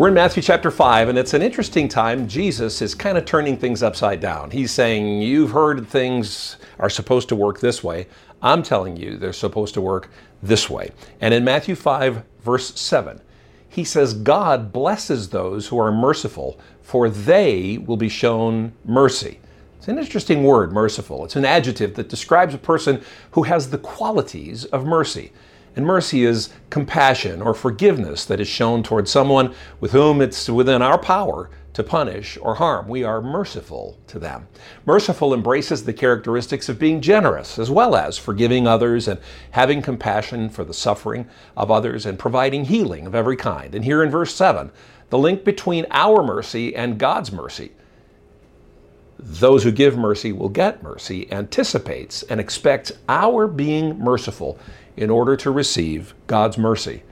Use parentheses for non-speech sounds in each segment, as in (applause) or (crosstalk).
We're in Matthew chapter 5, and it's an interesting time. Jesus is kind of turning things upside down. He's saying, You've heard things are supposed to work this way. I'm telling you, they're supposed to work this way. And in Matthew 5, verse 7, he says, God blesses those who are merciful, for they will be shown mercy. It's an interesting word, merciful. It's an adjective that describes a person who has the qualities of mercy. And mercy is compassion or forgiveness that is shown towards someone with whom it's within our power to punish or harm. We are merciful to them. Merciful embraces the characteristics of being generous as well as forgiving others and having compassion for the suffering of others and providing healing of every kind. And here in verse 7, the link between our mercy and God's mercy. Those who give mercy will get mercy anticipates and expects our being merciful in order to receive God's mercy.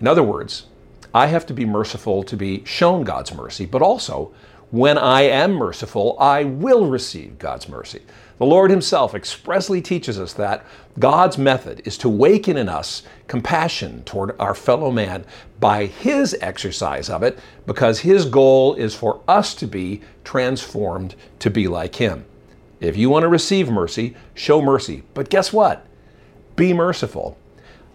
In other words, I have to be merciful to be shown God's mercy, but also, when I am merciful, I will receive God's mercy. The Lord Himself expressly teaches us that God's method is to waken in us compassion toward our fellow man by His exercise of it, because His goal is for us to be transformed to be like Him. If you want to receive mercy, show mercy. But guess what? Be merciful.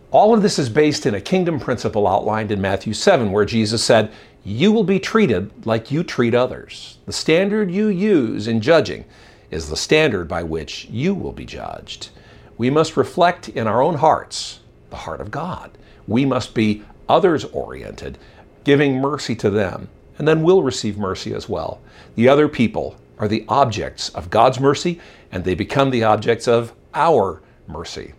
All of this is based in a kingdom principle outlined in Matthew 7, where Jesus said, You will be treated like you treat others. The standard you use in judging is the standard by which you will be judged. We must reflect in our own hearts the heart of God. We must be others oriented, giving mercy to them, and then we'll receive mercy as well. The other people are the objects of God's mercy, and they become the objects of our mercy.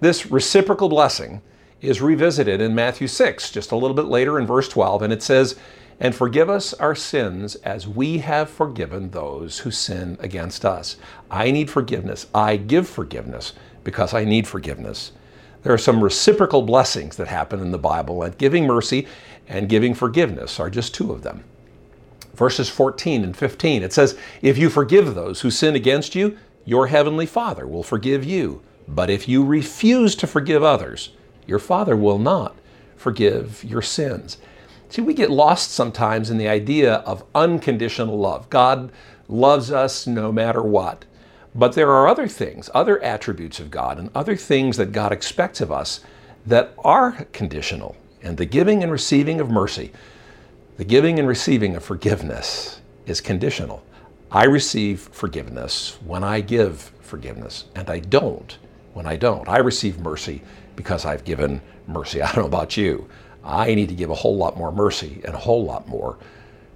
This reciprocal blessing is revisited in Matthew 6, just a little bit later in verse 12, and it says, And forgive us our sins as we have forgiven those who sin against us. I need forgiveness. I give forgiveness because I need forgiveness. There are some reciprocal blessings that happen in the Bible, and giving mercy and giving forgiveness are just two of them. Verses 14 and 15, it says, If you forgive those who sin against you, your heavenly Father will forgive you. But if you refuse to forgive others, your Father will not forgive your sins. See, we get lost sometimes in the idea of unconditional love. God loves us no matter what. But there are other things, other attributes of God, and other things that God expects of us that are conditional. And the giving and receiving of mercy, the giving and receiving of forgiveness is conditional. I receive forgiveness when I give forgiveness, and I don't when I don't. I receive mercy because I've given mercy. (laughs) I don't know about you. I need to give a whole lot more mercy and a whole lot more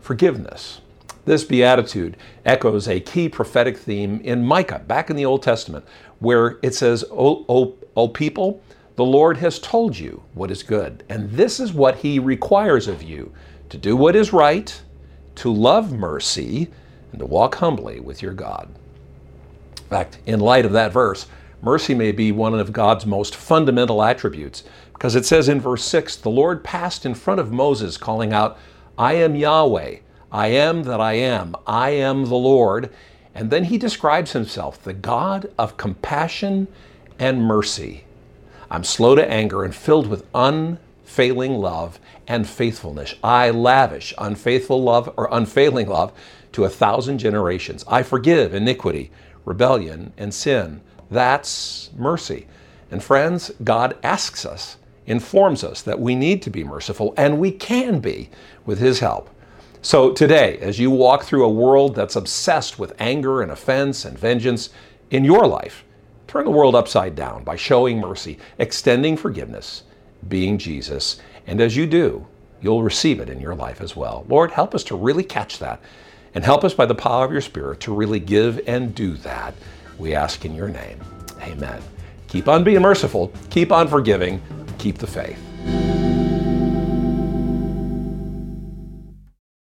forgiveness. This beatitude echoes a key prophetic theme in Micah, back in the Old Testament, where it says, O, o, o people, the Lord has told you what is good, and this is what He requires of you to do what is right, to love mercy, and to walk humbly with your God. In fact, in light of that verse, Mercy may be one of God's most fundamental attributes because it says in verse 6 the Lord passed in front of Moses, calling out, I am Yahweh, I am that I am, I am the Lord. And then he describes himself, the God of compassion and mercy. I'm slow to anger and filled with unfailing love and faithfulness. I lavish unfaithful love or unfailing love to a thousand generations. I forgive iniquity, rebellion, and sin. That's mercy. And friends, God asks us, informs us that we need to be merciful, and we can be with His help. So today, as you walk through a world that's obsessed with anger and offense and vengeance in your life, turn the world upside down by showing mercy, extending forgiveness, being Jesus. And as you do, you'll receive it in your life as well. Lord, help us to really catch that and help us by the power of your Spirit to really give and do that we ask in your name. Amen. Keep on being merciful, keep on forgiving, keep the faith.